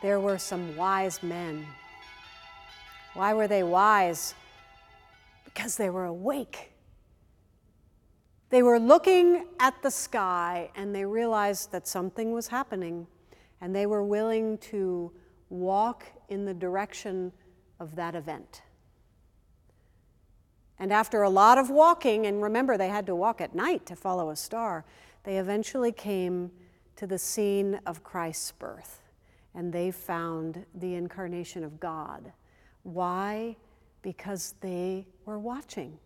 there were some wise men. Why were they wise? Because they were awake. They were looking at the sky and they realized that something was happening, and they were willing to walk in the direction of that event. And after a lot of walking, and remember they had to walk at night to follow a star, they eventually came to the scene of Christ's birth and they found the incarnation of God. Why? Because they were watching,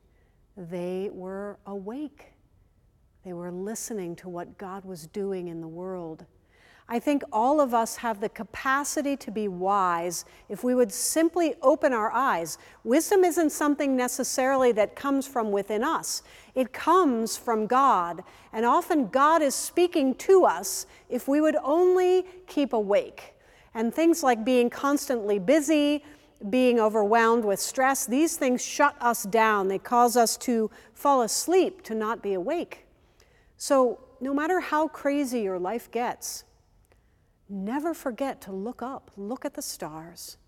they were awake, they were listening to what God was doing in the world. I think all of us have the capacity to be wise if we would simply open our eyes. Wisdom isn't something necessarily that comes from within us, it comes from God. And often God is speaking to us if we would only keep awake. And things like being constantly busy, being overwhelmed with stress, these things shut us down. They cause us to fall asleep, to not be awake. So, no matter how crazy your life gets, Never forget to look up, look at the stars,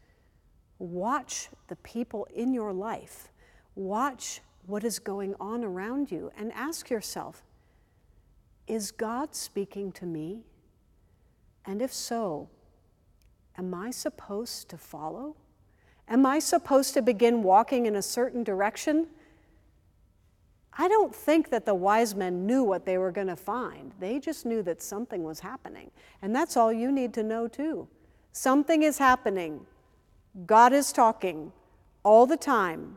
watch the people in your life, watch what is going on around you, and ask yourself Is God speaking to me? And if so, am I supposed to follow? Am I supposed to begin walking in a certain direction? I don't think that the wise men knew what they were going to find. They just knew that something was happening. And that's all you need to know, too. Something is happening. God is talking all the time.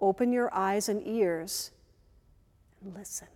Open your eyes and ears and listen.